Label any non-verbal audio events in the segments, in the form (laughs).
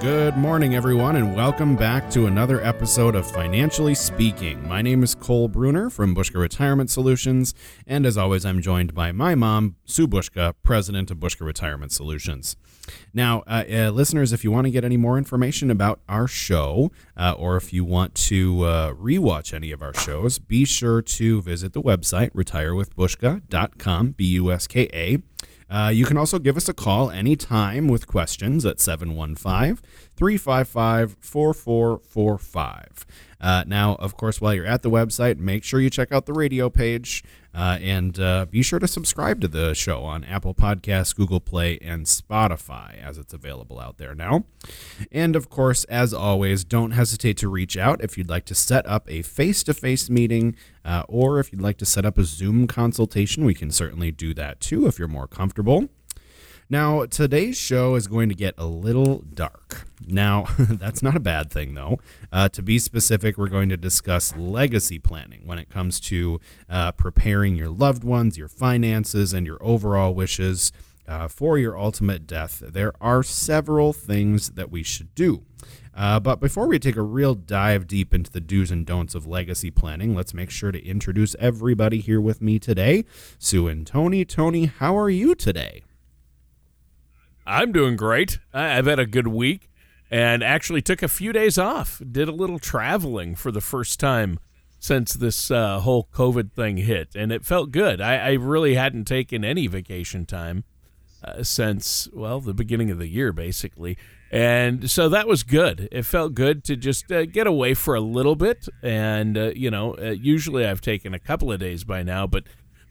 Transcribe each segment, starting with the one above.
Good morning, everyone, and welcome back to another episode of Financially Speaking. My name is Cole Bruner from Buska Retirement Solutions, and as always, I'm joined by my mom, Sue Buska, president of Buska Retirement Solutions. Now, uh, uh, listeners, if you want to get any more information about our show, uh, or if you want to uh, rewatch any of our shows, be sure to visit the website retirewithbuska.com, B U S K A. Uh, you can also give us a call anytime with questions at 715 355 4445. Uh, now, of course, while you're at the website, make sure you check out the radio page uh, and uh, be sure to subscribe to the show on Apple Podcasts, Google Play, and Spotify as it's available out there now. And of course, as always, don't hesitate to reach out if you'd like to set up a face to face meeting uh, or if you'd like to set up a Zoom consultation. We can certainly do that too if you're more comfortable. Now, today's show is going to get a little dark. Now, (laughs) that's not a bad thing, though. Uh, to be specific, we're going to discuss legacy planning when it comes to uh, preparing your loved ones, your finances, and your overall wishes uh, for your ultimate death. There are several things that we should do. Uh, but before we take a real dive deep into the do's and don'ts of legacy planning, let's make sure to introduce everybody here with me today. Sue and Tony. Tony, how are you today? I'm doing great. I've had a good week and actually took a few days off. Did a little traveling for the first time since this uh, whole COVID thing hit, and it felt good. I, I really hadn't taken any vacation time uh, since, well, the beginning of the year, basically. And so that was good. It felt good to just uh, get away for a little bit. And, uh, you know, uh, usually I've taken a couple of days by now, but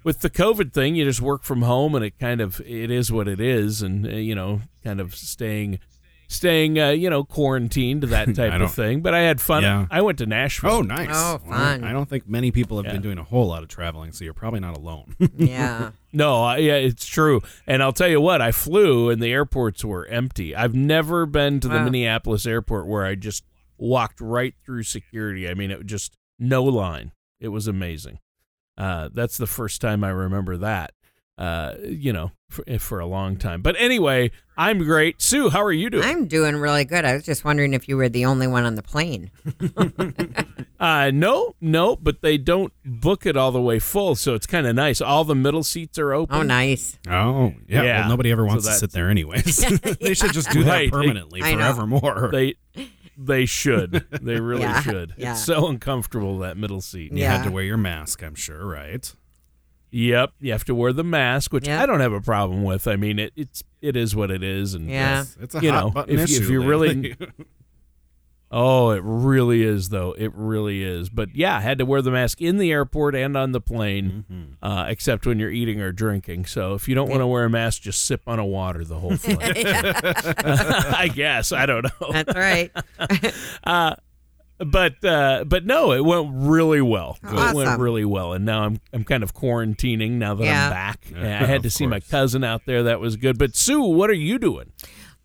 with the COVID thing, you just work from home, and it kind of it is what it is, and uh, you know, kind of staying, staying, uh, you know, quarantined to that (laughs) type of thing. But I had fun. Yeah. I went to Nashville. Oh, nice. Oh, fun. I don't think many people have Yeah. been doing a whole lot of traveling, so you're probably not alone. (laughs) Yeah. No, I, yeah, it's true. And I'll tell you what, I flew, and the airports were empty. I've never been to the Wow. Minneapolis airport where I just walked right through security. I mean, it was just no line. It was amazing. Uh, that's the first time I remember that. Uh, you know, for, for a long time. But anyway, I'm great. Sue, how are you doing? I'm doing really good. I was just wondering if you were the only one on the plane. (laughs) (laughs) Uh, no, no, but they don't book it all the way full, so it's kind of nice. All the middle seats are open. Oh, nice. oh, yeah. Yeah. Well, nobody ever So wants to sit there anyways. (laughs) they should just do Right. that permanently I forevermore. They they should. They (laughs) really Yeah, should. yeah. It's so uncomfortable that middle seat. you Yeah. had to wear your mask, I'm sure, right? Yep, you have to wear the mask, which Yep. I don't have a problem with. I mean, it, it's it is what it is, and Yeah. It's, it's a You hot know, button if you- if issue you really- lately. (laughs) oh, it really is though. It really is. But yeah, I had to wear the mask in the airport and on the plane, Mhm. uh, except when you're eating or drinking. So if you don't want to wear a mask, just sip on a water the whole (laughs) flight. (laughs) I guess I don't know. That's right. (laughs) Uh, but uh, but no, it went really well. It went really well, and now I'm I'm kind of quarantining now that Yeah. I'm back. Yeah, I had to of see my cousin out there. That was good. But Sue, what are you doing?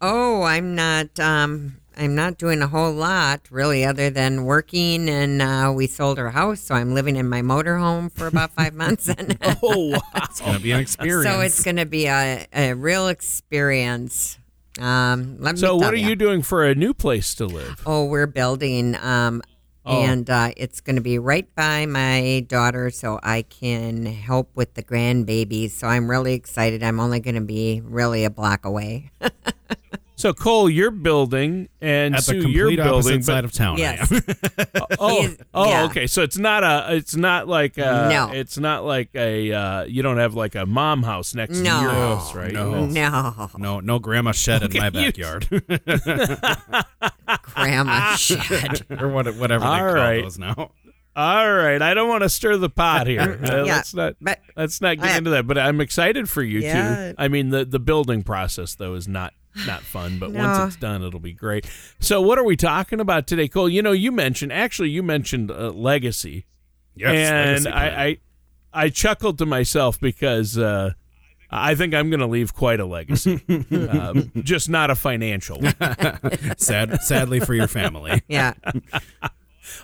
Oh, I'm not. Um, I'm not doing a whole lot really, other than working. And uh, we sold our house, so I'm living in my motorhome for about five (laughs) months. And (laughs) Oh wow! It's going to be an experience. so it's going to be a, a real experience. Um, let So me what are ya. you doing for a new place to live? Oh, we're building, um, Oh. and uh, it's going to be right by my daughter, so I can help with the grandbabies. So I'm really excited. I'm only going to be really a block away. (laughs) So Cole, you're building, and at Sue, the you're complete building. opposite side of town. I Yes. am. (laughs) oh, He's- oh, yeah. okay. So it's not a. It's not like a. No. It's not like a. Uh, you don't have like a mom house next No. to your house, right? No. no, no, no grandma shed in my Okay, you- backyard. (laughs) grandma (laughs) shed. or what, whatever they All call right. those now. All right, I don't want to stir the pot here. Uh, Yeah, let's not but- let's not get I- into that. But I'm excited for you Yeah. too. I mean, the the building process though is not not fun, but No. once it's done, it'll be great. So, what are we talking about today, Cole? You know, you mentioned actually you mentioned uh, legacy, Yes, and legacy. I, I I chuckled to myself because. Uh, I think I'm going to leave quite a legacy, (laughs) um, just not a financial. one. (laughs) Sad, sadly for your family. (laughs) Yeah.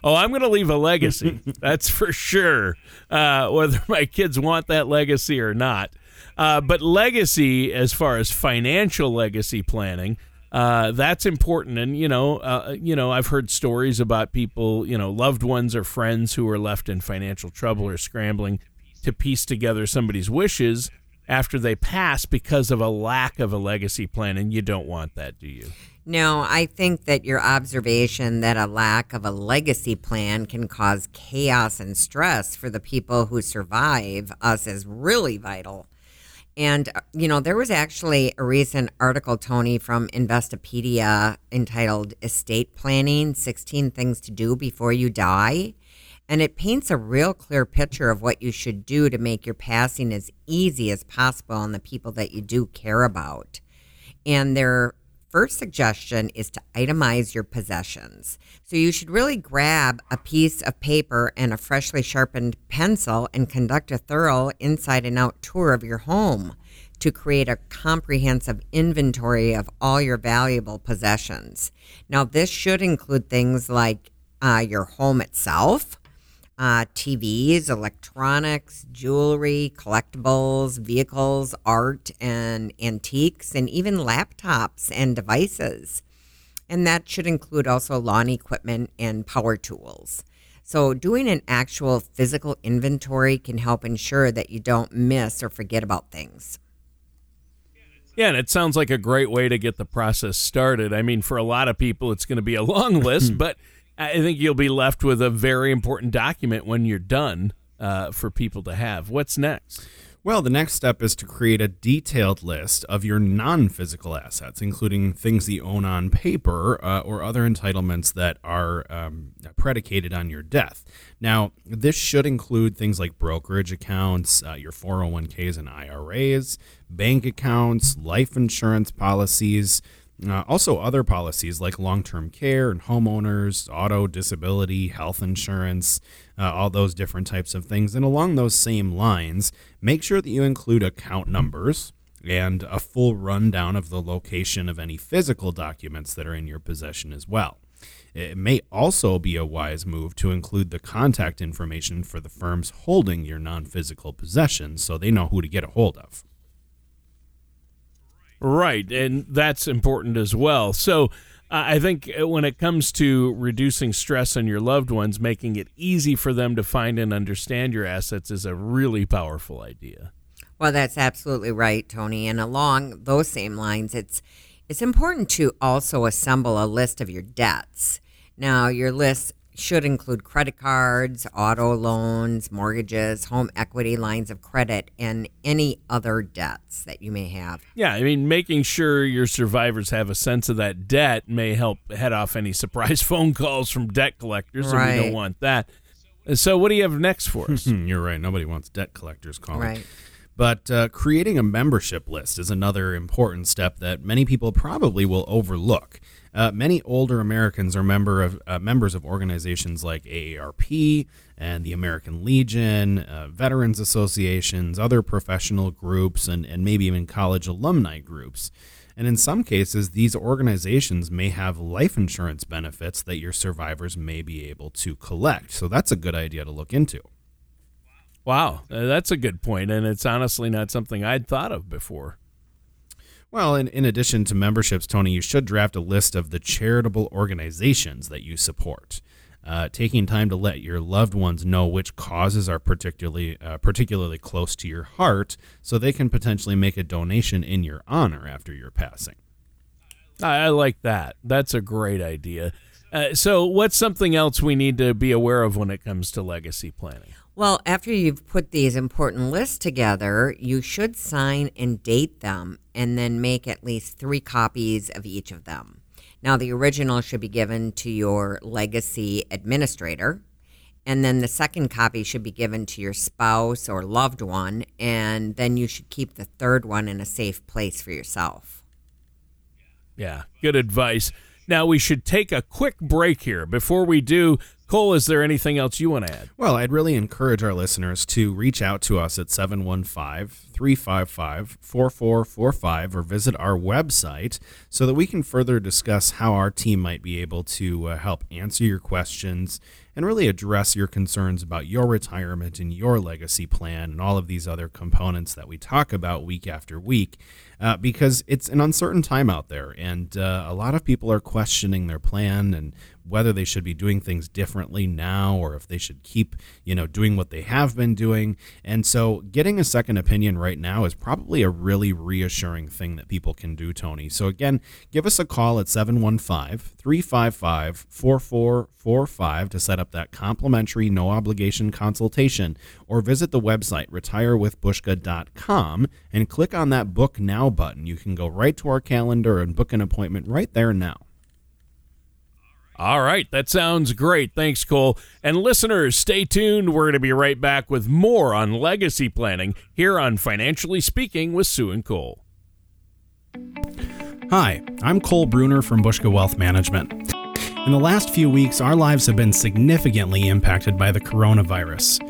Oh, I'm going to leave a legacy. That's for sure. Uh, whether my kids want that legacy or not. Uh, but legacy, as far as financial legacy planning, uh, that's important. And you know, uh, you know, I've heard stories about people, you know, loved ones or friends who are left in financial trouble or scrambling to piece together somebody's wishes after they pass because of a lack of a legacy plan. And you don't want that, do you? No, I think that your observation that a lack of a legacy plan can cause chaos and stress for the people who survive us is really vital. And, uh, you know, there was actually a recent article, Tony, from Investopedia entitled Estate Planning 16 Things to Do Before You Die. And it paints a real clear picture of what you should do to make your passing as easy as possible on the people that you do care about. And their first suggestion is to itemize your possessions. So you should really grab a piece of paper and a freshly sharpened pencil and conduct a thorough inside and out tour of your home to create a comprehensive inventory of all your valuable possessions. Now, this should include things like uh, your home itself, uh, TVs, electronics, jewelry, collectibles, vehicles, art, and antiques, and even laptops and devices. And that should include also lawn equipment and power tools. So, doing an actual physical inventory can help ensure that you don't miss or forget about things. Yeah, and it sounds like a great way to get the process started. I mean, for a lot of people, it's going to be a long list, (clears throat) but I think you'll be left with a very important document when you're done uh, for people to have. What's next? Well, the next step is to create a detailed list of your non physical assets, including things you own on paper uh, or other entitlements that are um, predicated on your death. Now, this should include things like brokerage accounts, uh, your 401ks and IRAs, bank accounts, life insurance policies. Uh, also, other policies like long term care and homeowners, auto, disability, health insurance, uh, all those different types of things. And along those same lines, make sure that you include account numbers and a full rundown of the location of any physical documents that are in your possession as well. It may also be a wise move to include the contact information for the firms holding your non physical possessions so they know who to get a hold of. Right, and that's important as well. So, uh, I think uh, when it comes to reducing stress on your loved ones, making it easy for them to find and understand your assets is a really powerful idea. Well, that's absolutely right, Tony. And along those same lines, it's it's important to also assemble a list of your debts. Now, your list should include credit cards, auto loans, mortgages, home equity lines of credit, and any other debts that you may have. Yeah, I mean, making sure your survivors have a sense of that debt may help head off any (laughs) surprise phone calls from debt collectors, and we don't want that. So, what do you have next for us? (laughs) You're right. Nobody wants debt collectors calling. Right. But uh, creating a membership list is another important step that many people probably will overlook. Uh, many older Americans are member of uh, members of organizations like AARP and the American Legion, uh, veterans associations, other professional groups, and, and maybe even college alumni groups. And in some cases, these organizations may have life insurance benefits that your survivors may be able to collect. So that's a good idea to look into. Wow, uh, that's a good point, and it's honestly not something I'd thought of before. Well, in, in addition to memberships, Tony, you should draft a list of the charitable organizations that you support. Uh, taking time to let your loved ones know which causes are particularly uh, particularly close to your heart, so they can potentially make a donation in your honor after your passing. I, I like that. That's a great idea. Uh, so, what's something else we need to be aware of when it comes to legacy planning? Well, after you've put these important lists together, you should sign and date them and then make at least three copies of each of them. Now, the original should be given to your legacy administrator, and then the second copy should be given to your spouse or loved one, and then you should keep the third one in a safe place for yourself. Yeah, good advice. Now, we should take a quick break here. Before we do, Cole, is there anything else you want to add? Well, I'd really encourage our listeners to reach out to us at 715 355 4445 or visit our website so that we can further discuss how our team might be able to uh, help answer your questions and really address your concerns about your retirement and your legacy plan and all of these other components that we talk about week after week. Uh, because it's an uncertain time out there, and uh, a lot of people are questioning their plan and whether they should be doing things differently now or if they should keep, you know, doing what they have been doing. And so getting a second opinion right now is probably a really reassuring thing that people can do, Tony. So again, give us a call at 715-355-4445 to set up that complimentary no obligation consultation or visit the website retirewithbuska.com and click on that book now button. You can go right to our calendar and book an appointment right there now. All right, that sounds great. Thanks, Cole. And listeners, stay tuned. We're going to be right back with more on legacy planning here on Financially Speaking with Sue and Cole. Hi, I'm Cole Bruner from Buska Wealth Management. In the last few weeks, our lives have been significantly impacted by the coronavirus,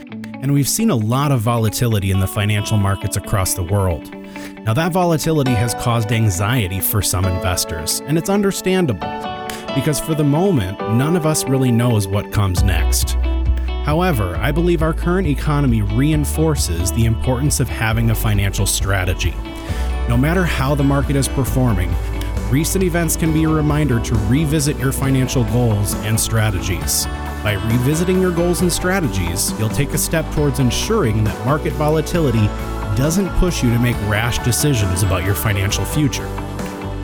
and we've seen a lot of volatility in the financial markets across the world. Now, that volatility has caused anxiety for some investors, and it's understandable because for the moment, none of us really knows what comes next. However, I believe our current economy reinforces the importance of having a financial strategy. No matter how the market is performing, recent events can be a reminder to revisit your financial goals and strategies. By revisiting your goals and strategies, you'll take a step towards ensuring that market volatility doesn't push you to make rash decisions about your financial future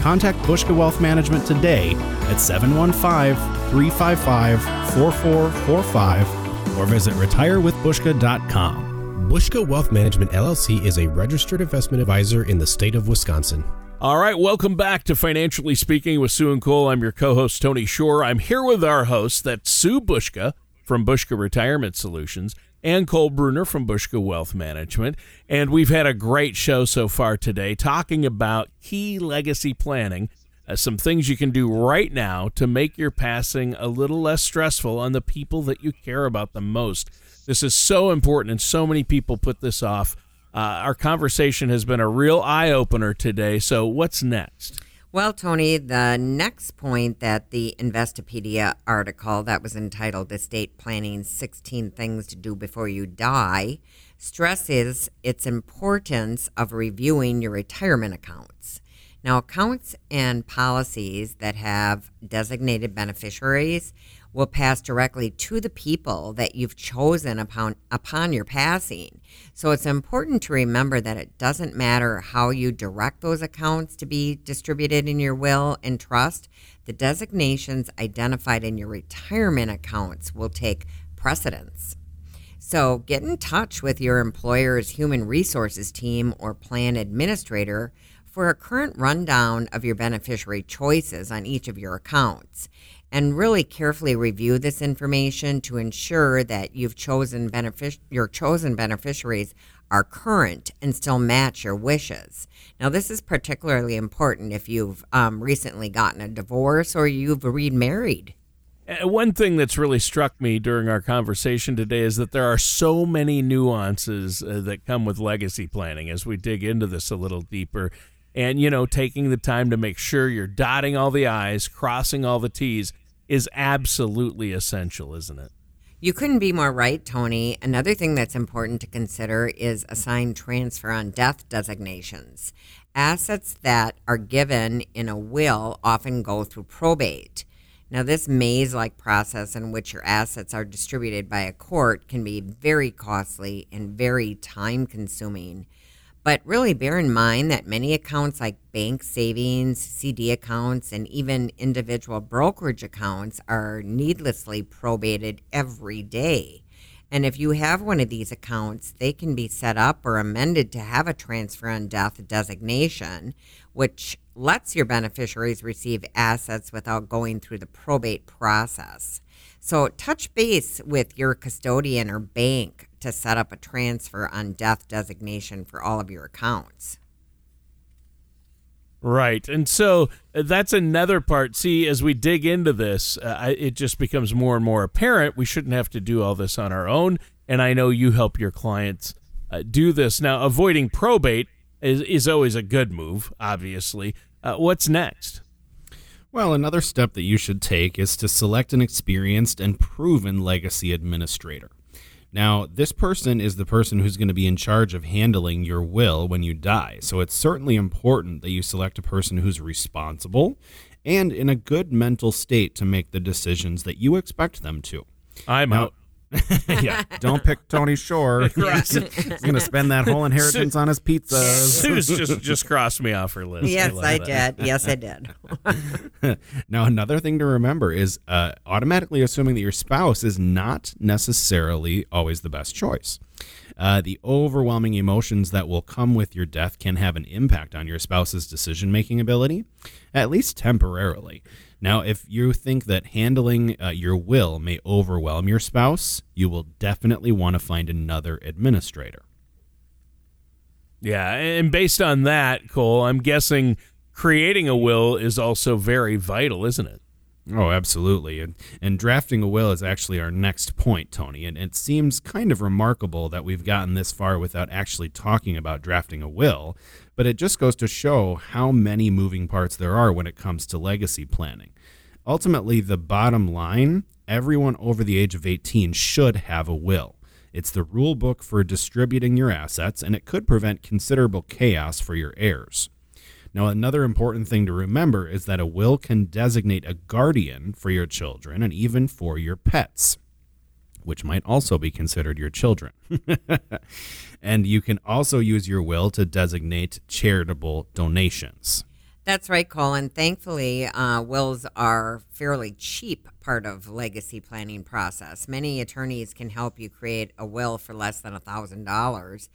contact Buska Wealth Management today at 715 355 4445 or visit retirewithbuska.com. Buska Wealth Management LLC is a registered investment advisor in the state of Wisconsin. All right, welcome back to Financially Speaking with Sue and Cole. I'm your co-host Tony Shore. I'm here with our host, that's Sue Buska from Buska Retirement Solutions and Cole Bruner from Buska Wealth Management. And we've had a great show so far today talking about key legacy planning, uh, some things you can do right now to make your passing a little less stressful on the people that you care about the most. This is so important, and so many people put this off. Uh, our conversation has been a real eye opener today. So, what's next? Well, Tony, the next point that the Investopedia article that was entitled Estate Planning 16 Things to Do Before You Die stresses its importance of reviewing your retirement accounts. Now, accounts and policies that have designated beneficiaries will pass directly to the people that you've chosen upon upon your passing. So it's important to remember that it doesn't matter how you direct those accounts to be distributed in your will and trust, the designations identified in your retirement accounts will take precedence. So get in touch with your employer's human resources team or plan administrator for a current rundown of your beneficiary choices on each of your accounts and really carefully review this information to ensure that you've chosen benefic- your chosen beneficiaries are current and still match your wishes. Now, this is particularly important if you've um, recently gotten a divorce or you've remarried. Uh, one thing that's really struck me during our conversation today is that there are so many nuances uh, that come with legacy planning as we dig into this a little deeper and you know taking the time to make sure you're dotting all the i's crossing all the t's is absolutely essential isn't it? You couldn't be more right tony. Another thing that's important to consider is assigned transfer on death designations. Assets that are given in a will often go through probate. Now, this maze like process in which your assets are distributed by a court can be very costly and very time consuming. But really bear in mind that many accounts like bank savings, CD accounts, and even individual brokerage accounts are needlessly probated every day. And if you have one of these accounts, they can be set up or amended to have a transfer on death designation, which lets your beneficiaries receive assets without going through the probate process. So touch base with your custodian or bank to set up a transfer on death designation for all of your accounts. Right. And so uh, that's another part. See, as we dig into this, uh, it just becomes more and more apparent we shouldn't have to do all this on our own. And I know you help your clients uh, do this. Now, avoiding probate is, is always a good move, obviously. Uh, what's next? Well, another step that you should take is to select an experienced and proven legacy administrator. Now, this person is the person who's going to be in charge of handling your will when you die. So it's certainly important that you select a person who's responsible and in a good mental state to make the decisions that you expect them to. I'm Now- out. (laughs) yeah, (laughs) don't pick Tony Shore. (laughs) He's going to spend that whole inheritance on his pizza. Sue's just just crossed me off her list. Yes, love I did. Yes, I did. Now, another thing to remember is uh, automatically assuming that your spouse is not necessarily always the best choice. Uh, the overwhelming emotions that will come with your death can have an impact on your spouse's decision making ability, at least temporarily. Now, if you think that handling uh, your will may overwhelm your spouse, you will definitely want to find another administrator. Yeah, and based on that, Cole, I'm guessing creating a will is also very vital, isn't it? Oh, absolutely. And, and drafting a will is actually our next point, Tony. And it seems kind of remarkable that we've gotten this far without actually talking about drafting a will, but it just goes to show how many moving parts there are when it comes to legacy planning. Ultimately, the bottom line everyone over the age of 18 should have a will. It's the rule book for distributing your assets, and it could prevent considerable chaos for your heirs. Now, another important thing to remember is that a will can designate a guardian for your children and even for your pets, which might also be considered your children. (laughs) and you can also use your will to designate charitable donations. That's right, Colin. Thankfully, uh, wills are fairly cheap part of legacy planning process. Many attorneys can help you create a will for less than thousand dollars,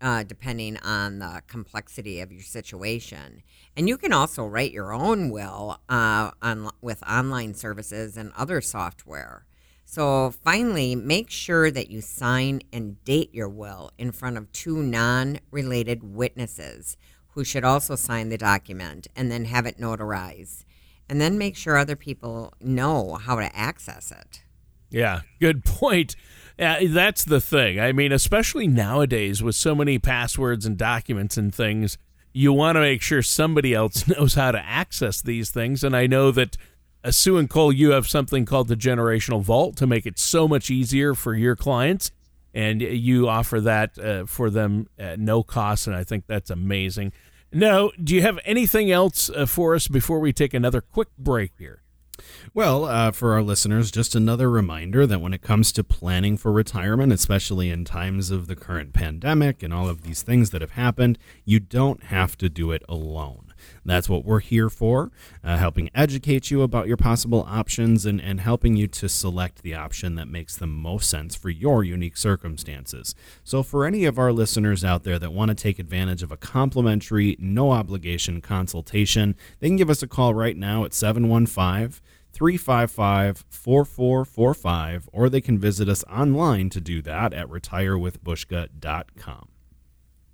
uh, depending on the complexity of your situation. And you can also write your own will uh, on, with online services and other software. So finally, make sure that you sign and date your will in front of two non-related witnesses who should also sign the document and then have it notarized. And then make sure other people know how to access it. Yeah, good (laughs) point. Uh, that's the thing. I mean, especially nowadays with so many passwords and documents and things, you want to make sure somebody else (laughs) knows how to access these things. And I know that uh, Sue and Cole, you have something called the Generational Vault to make it so much easier for your clients. And you offer that uh, for them at no cost. And I think that's amazing. Now, do you have anything else uh, for us before we take another quick break here? Well, uh, for our listeners, just another reminder that when it comes to planning for retirement, especially in times of the current pandemic and all of these things that have happened, you don't have to do it alone. That's what we're here for, uh, helping educate you about your possible options and, and helping you to select the option that makes the most sense for your unique circumstances. So, for any of our listeners out there that want to take advantage of a complimentary, no obligation consultation, they can give us a call right now at 715 355 4445, or they can visit us online to do that at retirewithbuska.com.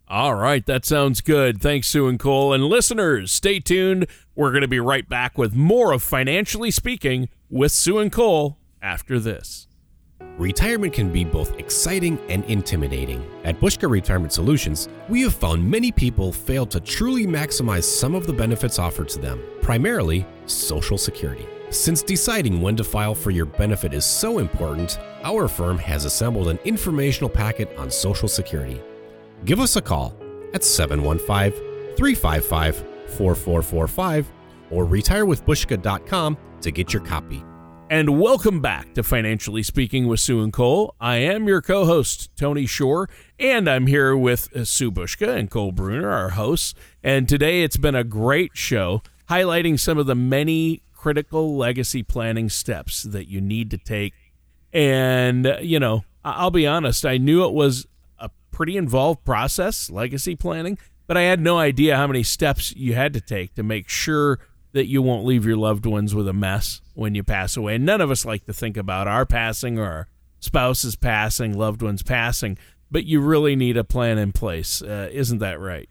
All right, that sounds good. Thanks, Sue and Cole. And listeners, stay tuned. We're going to be right back with more of Financially Speaking with Sue and Cole after this. Retirement can be both exciting and intimidating. At Buska Retirement Solutions, we have found many people fail to truly maximize some of the benefits offered to them, primarily Social Security. Since deciding when to file for your benefit is so important, our firm has assembled an informational packet on Social Security. Give us a call at 715 355 4445 or retirewithbuska.com to get your copy. And welcome back to Financially Speaking with Sue and Cole. I am your co host, Tony Shore, and I'm here with Sue Buska and Cole Bruner, our hosts. And today it's been a great show highlighting some of the many critical legacy planning steps that you need to take. And, you know, I'll be honest, I knew it was pretty involved process, legacy planning, but I had no idea how many steps you had to take to make sure that you won't leave your loved ones with a mess when you pass away. And none of us like to think about our passing or our spouse's passing, loved ones passing, but you really need a plan in place. Uh, isn't that right?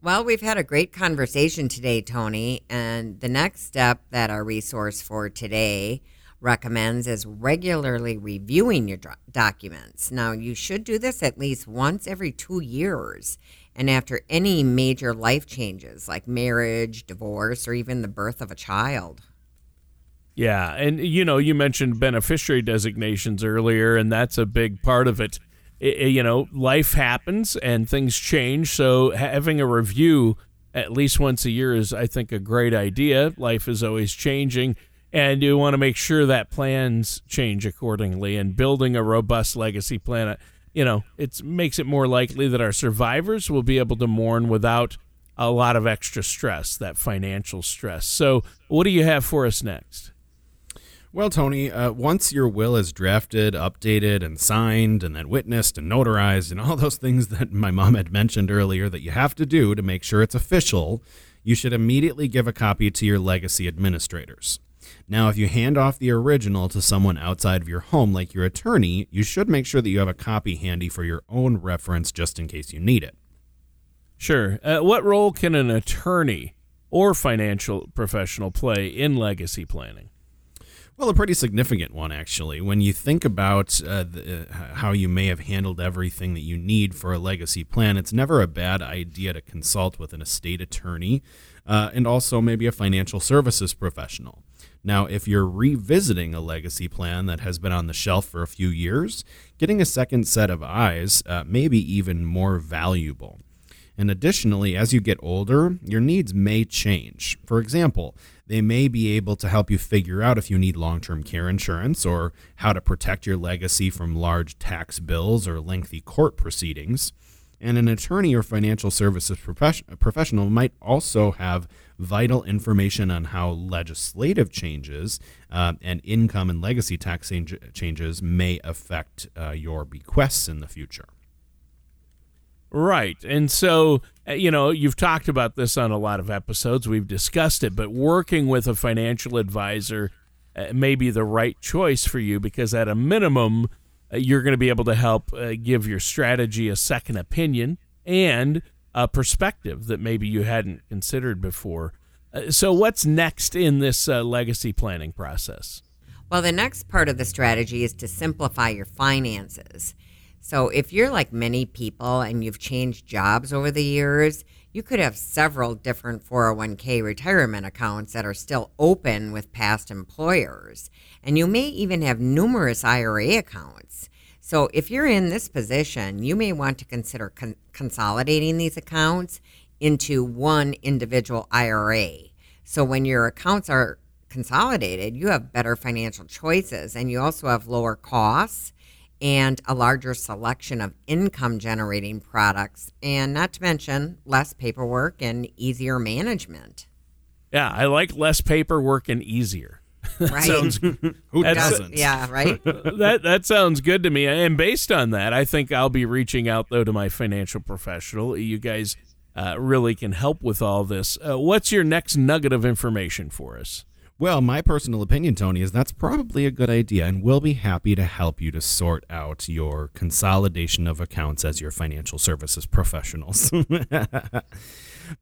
Well, we've had a great conversation today, Tony. And the next step that our resource for today recommends is regularly reviewing your documents. Now, you should do this at least once every two years and after any major life changes like marriage, divorce, or even the birth of a child. Yeah, and you know, you mentioned beneficiary designations earlier, and that's a big part of it. it you know, life happens and things change, so having a review at least once a year is, I think, a great idea. Life is always changing, and you want to make sure that plans change accordingly. And building a robust legacy plan you know, it makes it more likely that our survivors will be able to mourn without a lot of extra stress, that financial stress. So, what do you have for us next? Well, Tony, uh, once your will is drafted, updated, and signed, and then witnessed and notarized, and all those things (laughs) that my mom had mentioned earlier that you have to do to make sure it's official, you should immediately give a copy to your legacy administrators. Now, if you hand off the original to someone outside of your home, like your attorney, you should make sure that you have a copy handy for your own reference just in case you need it. Sure. Uh, what role can an attorney or financial professional play in legacy planning? Well, a pretty significant one, actually. When you think about uh, the, uh, how you may have handled everything that you need for a legacy plan, it's never a bad idea to consult with an estate attorney uh, and also maybe a financial services professional. Now, if you're revisiting a legacy plan that has been on the shelf for a few years, getting a second set of eyes uh, may be even more valuable. And additionally, as you get older, your needs may change. For example, they may be able to help you figure out if you need long term care insurance or how to protect your legacy from large tax bills or lengthy court proceedings. And an attorney or financial services professional might also have vital information on how legislative changes uh, and income and legacy tax changes may affect uh, your bequests in the future. Right. And so, uh, you know, you've talked about this on a lot of episodes. We've discussed it, but working with a financial advisor uh, may be the right choice for you because, at a minimum, you're going to be able to help uh, give your strategy a second opinion and a perspective that maybe you hadn't considered before. Uh, so, what's next in this uh, legacy planning process? Well, the next part of the strategy is to simplify your finances. So, if you're like many people and you've changed jobs over the years, you could have several different 401k retirement accounts that are still open with past employers. And you may even have numerous IRA accounts. So, if you're in this position, you may want to consider con- consolidating these accounts into one individual IRA. So, when your accounts are consolidated, you have better financial choices and you also have lower costs and a larger selection of income generating products, and not to mention less paperwork and easier management. Yeah, I like less paperwork and easier. (laughs) Right. sounds, (laughs) who doesn't? Yeah, right. (laughs) that that sounds good to me. And based on that, I think I'll be reaching out though to my financial professional. You guys uh, really can help with all this. Uh, what's your next nugget of information for us? Well, my personal opinion, Tony, is that's probably a good idea, and we'll be happy to help you to sort out your consolidation of accounts as your financial services professionals. (laughs) but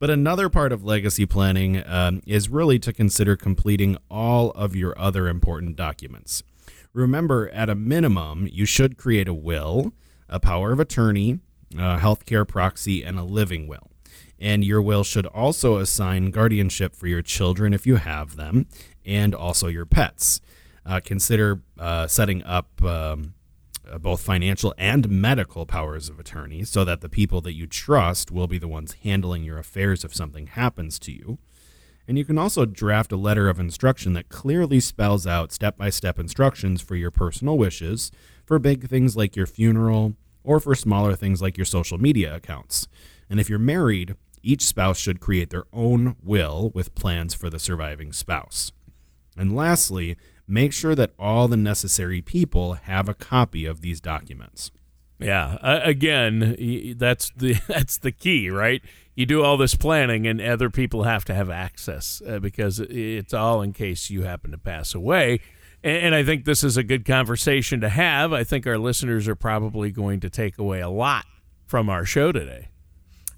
another part of legacy planning um, is really to consider completing all of your other important documents. Remember, at a minimum, you should create a will, a power of attorney, a healthcare proxy, and a living will. And your will should also assign guardianship for your children if you have them, and also your pets. Uh, consider uh, setting up um, uh, both financial and medical powers of attorney so that the people that you trust will be the ones handling your affairs if something happens to you. And you can also draft a letter of instruction that clearly spells out step by step instructions for your personal wishes for big things like your funeral or for smaller things like your social media accounts. And if you're married, each spouse should create their own will with plans for the surviving spouse. And lastly, make sure that all the necessary people have a copy of these documents. Yeah, uh, again, that's the (laughs) that's the key, right? You do all this planning, and other people have to have access uh, because it's all in case you happen to pass away. And, and I think this is a good conversation to have. I think our listeners are probably going to take away a lot from our show today.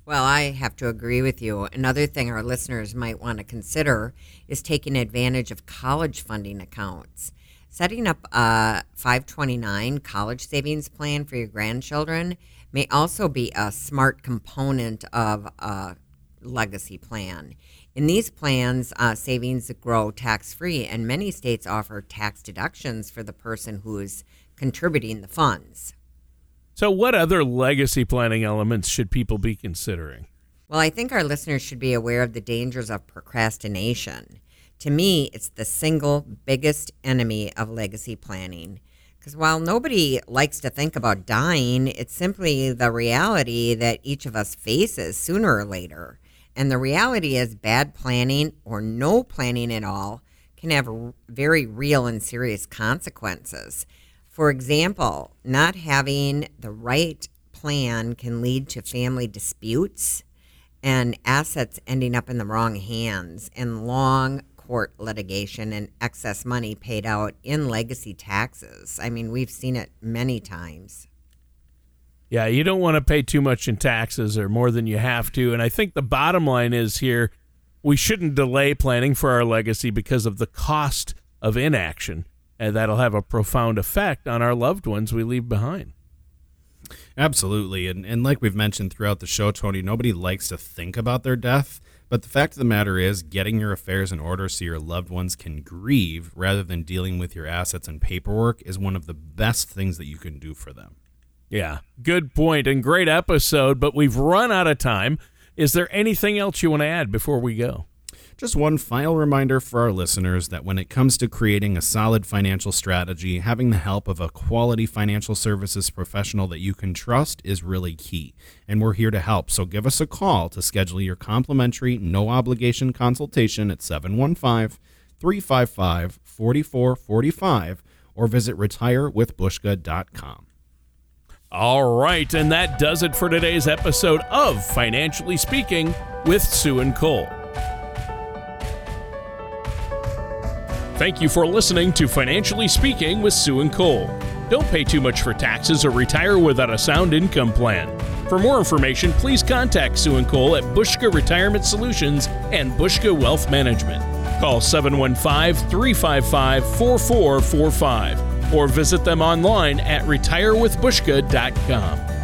Well, I have to agree with you. Another thing our listeners might want to consider is taking advantage of college funding accounts. Setting up a 529 college savings plan for your grandchildren may also be a smart component of a legacy plan. In these plans, uh, savings grow tax free, and many states offer tax deductions for the person who is contributing the funds. So, what other legacy planning elements should people be considering? Well, I think our listeners should be aware of the dangers of procrastination. To me, it's the single biggest enemy of legacy planning. Because while nobody likes to think about dying, it's simply the reality that each of us faces sooner or later. And the reality is, bad planning or no planning at all can have very real and serious consequences. For example, not having the right plan can lead to family disputes and assets ending up in the wrong hands and long court litigation and excess money paid out in legacy taxes. I mean, we've seen it many times. Yeah, you don't want to pay too much in taxes or more than you have to. And I think the bottom line is here we shouldn't delay planning for our legacy because of the cost of inaction and that'll have a profound effect on our loved ones we leave behind. Absolutely. And, and like we've mentioned throughout the show, Tony, nobody likes to think about their death. But the fact of the matter is, getting your affairs in order so your loved ones can grieve rather than dealing with your assets and paperwork is one of the best things that you can do for them. Yeah, good point and great episode, but we've run out of time. Is there anything else you want to add before we go? Just one final reminder for our listeners that when it comes to creating a solid financial strategy, having the help of a quality financial services professional that you can trust is really key. And we're here to help. So give us a call to schedule your complimentary, no obligation consultation at 715 355 4445 or visit retirewithbuska.com. All right, and that does it for today's episode of Financially Speaking with Sue and Cole. Thank you for listening to Financially Speaking with Sue and Cole. Don't pay too much for taxes or retire without a sound income plan. For more information, please contact Sue and Cole at Buska Retirement Solutions and Buska Wealth Management. Call 715 355 4445 or visit them online at retirewithbuska.com.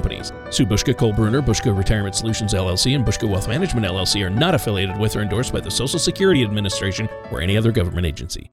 companies. Sue Buska, Cole Bruner, Buska Retirement Solutions LLC, and Buska Wealth Management LLC are not affiliated with or endorsed by the Social Security Administration or any other government agency.